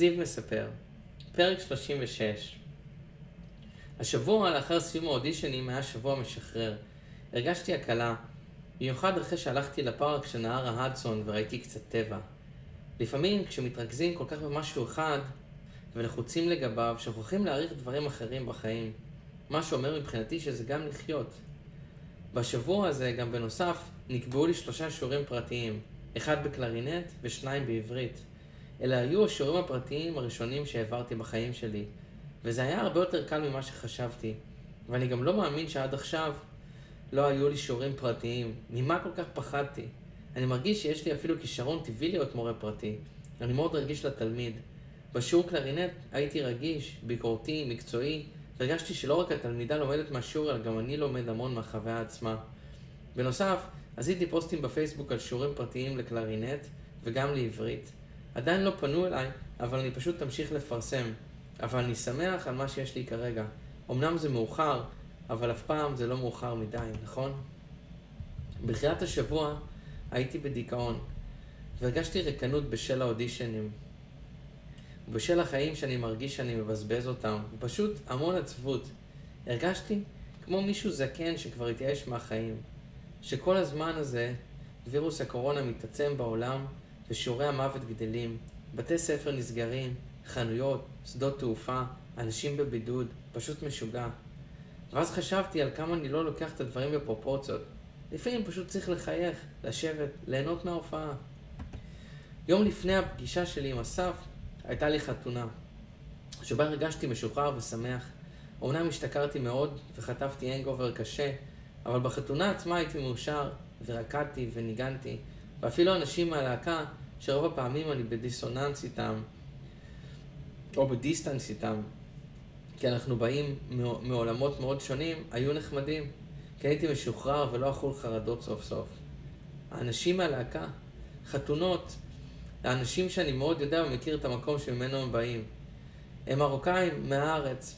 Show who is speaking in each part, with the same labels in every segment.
Speaker 1: זיו מספר, פרק 36 השבוע לאחר סיום האודישנים היה שבוע משחרר. הרגשתי הקלה, במיוחד אחרי שהלכתי לפארק של נהר ההדסון וראיתי קצת טבע. לפעמים כשמתרכזים כל כך במשהו אחד ולחוצים לגביו, שוכחים להעריך דברים אחרים בחיים. מה שאומר מבחינתי שזה גם לחיות. בשבוע הזה, גם בנוסף, נקבעו לי שלושה שיעורים פרטיים, אחד בקלרינט ושניים בעברית. אלה היו השיעורים הפרטיים הראשונים שהעברתי בחיים שלי, וזה היה הרבה יותר קל ממה שחשבתי. ואני גם לא מאמין שעד עכשיו לא היו לי שיעורים פרטיים. ממה כל כך פחדתי? אני מרגיש שיש לי אפילו כישרון טבעי להיות מורה פרטי. אני מאוד רגיש לתלמיד. בשיעור קלרינט הייתי רגיש, ביקורתי, מקצועי, והרגשתי שלא רק התלמידה לומדת מהשיעור, אלא גם אני לומד המון מהחוויה עצמה. בנוסף, עשיתי פוסטים בפייסבוק על שיעורים פרטיים לקלרינט וגם לעברית. עדיין לא פנו אליי, אבל אני פשוט אמשיך לפרסם. אבל אני שמח על מה שיש לי כרגע. אמנם זה מאוחר, אבל אף פעם זה לא מאוחר מדי, נכון? בתחילת השבוע הייתי בדיכאון, והרגשתי ריקנות בשל האודישנים. ובשל החיים שאני מרגיש שאני מבזבז אותם, ופשוט המון עצבות. הרגשתי כמו מישהו זקן שכבר התייאש מהחיים. שכל הזמן הזה וירוס הקורונה מתעצם בעולם ושיעורי המוות גדלים, בתי ספר נסגרים, חנויות, שדות תעופה, אנשים בבידוד, פשוט משוגע. ואז חשבתי על כמה אני לא לוקח את הדברים בפרופורציות. לפעמים פשוט צריך לחייך, לשבת, ליהנות מההופעה. יום לפני הפגישה שלי עם אסף, הייתה לי חתונה, שבה הרגשתי משוחרר ושמח. אומנם השתכרתי מאוד וחטפתי הנגובר קשה, אבל בחתונה עצמה הייתי מאושר, ורקדתי וניגנתי, ואפילו אנשים מהלהקה, שרוב הפעמים אני בדיסוננס איתם, או בדיסטנס איתם, כי אנחנו באים מעולמות מאוד שונים, היו נחמדים. כי הייתי משוחרר ולא אכול חרדות סוף סוף. האנשים מהלהקה, חתונות, האנשים שאני מאוד יודע ומכיר את המקום שממנו הם באים. הם מרוקאים מהארץ.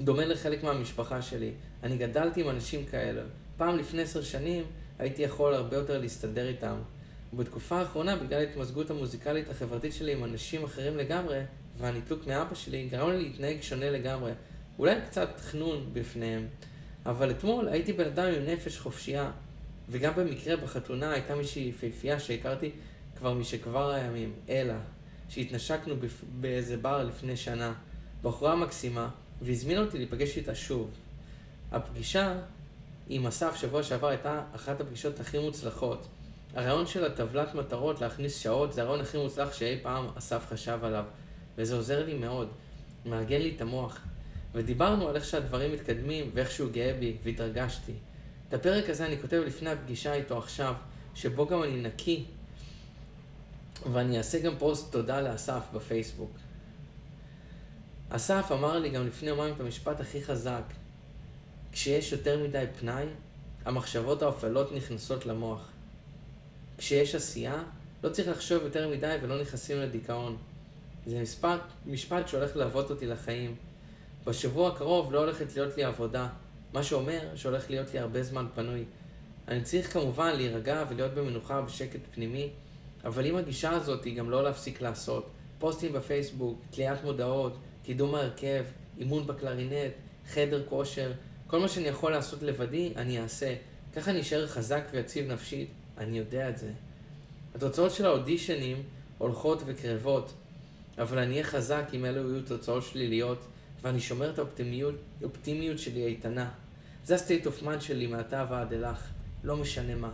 Speaker 1: דומה לחלק מהמשפחה שלי. אני גדלתי עם אנשים כאלה. פעם לפני עשר שנים הייתי יכול הרבה יותר להסתדר איתם. ובתקופה האחרונה, בגלל ההתמזגות המוזיקלית החברתית שלי עם אנשים אחרים לגמרי, והניתוק מאבא שלי, גרם לי להתנהג שונה לגמרי. אולי קצת חנון בפניהם. אבל אתמול הייתי בן אדם עם נפש חופשייה, וגם במקרה בחתונה הייתה מישהי יפהפייה שהכרתי כבר משכבר הימים, אלה, שהתנשקנו באיזה בר לפני שנה. בחורה מקסימה, והזמינה אותי להיפגש איתה שוב. הפגישה עם אסף שבוע שעבר הייתה אחת הפגישות הכי מוצלחות. הרעיון של הטבלת מטרות להכניס שעות זה הרעיון הכי מוצלח שאי פעם אסף חשב עליו, וזה עוזר לי מאוד, מארגן לי את המוח. ודיברנו על איך שהדברים מתקדמים ואיך שהוא גאה בי, והתרגשתי. את הפרק הזה אני כותב לפני הפגישה איתו עכשיו, שבו גם אני נקי, ואני אעשה גם פוסט תודה לאסף בפייסבוק. אסף אמר לי גם לפני יומיים את המשפט הכי חזק, כשיש יותר מדי פנאי, המחשבות האופלות נכנסות למוח. כשיש עשייה, לא צריך לחשוב יותר מדי ולא נכנסים לדיכאון. זה משפט, משפט שהולך ללוות אותי לחיים. בשבוע הקרוב לא הולכת להיות לי עבודה, מה שאומר שהולך להיות לי הרבה זמן פנוי. אני צריך כמובן להירגע ולהיות במנוחה ובשקט פנימי, אבל עם הגישה הזאת היא גם לא להפסיק לעשות. פוסטים בפייסבוק, תליית מודעות, קידום ההרכב, אימון בקלרינט, חדר כושר, כל מה שאני יכול לעשות לבדי, אני אעשה. ככה אני אשאר חזק ויציב נפשית, אני יודע את זה. התוצאות של האודישנים הולכות וקרבות, אבל אני אהיה חזק אם אלו יהיו תוצאות שליליות, ואני שומר את האופטימיות, האופטימיות שלי איתנה. זה ה-state of mind שלי מעתה ועד אילך, לא משנה מה.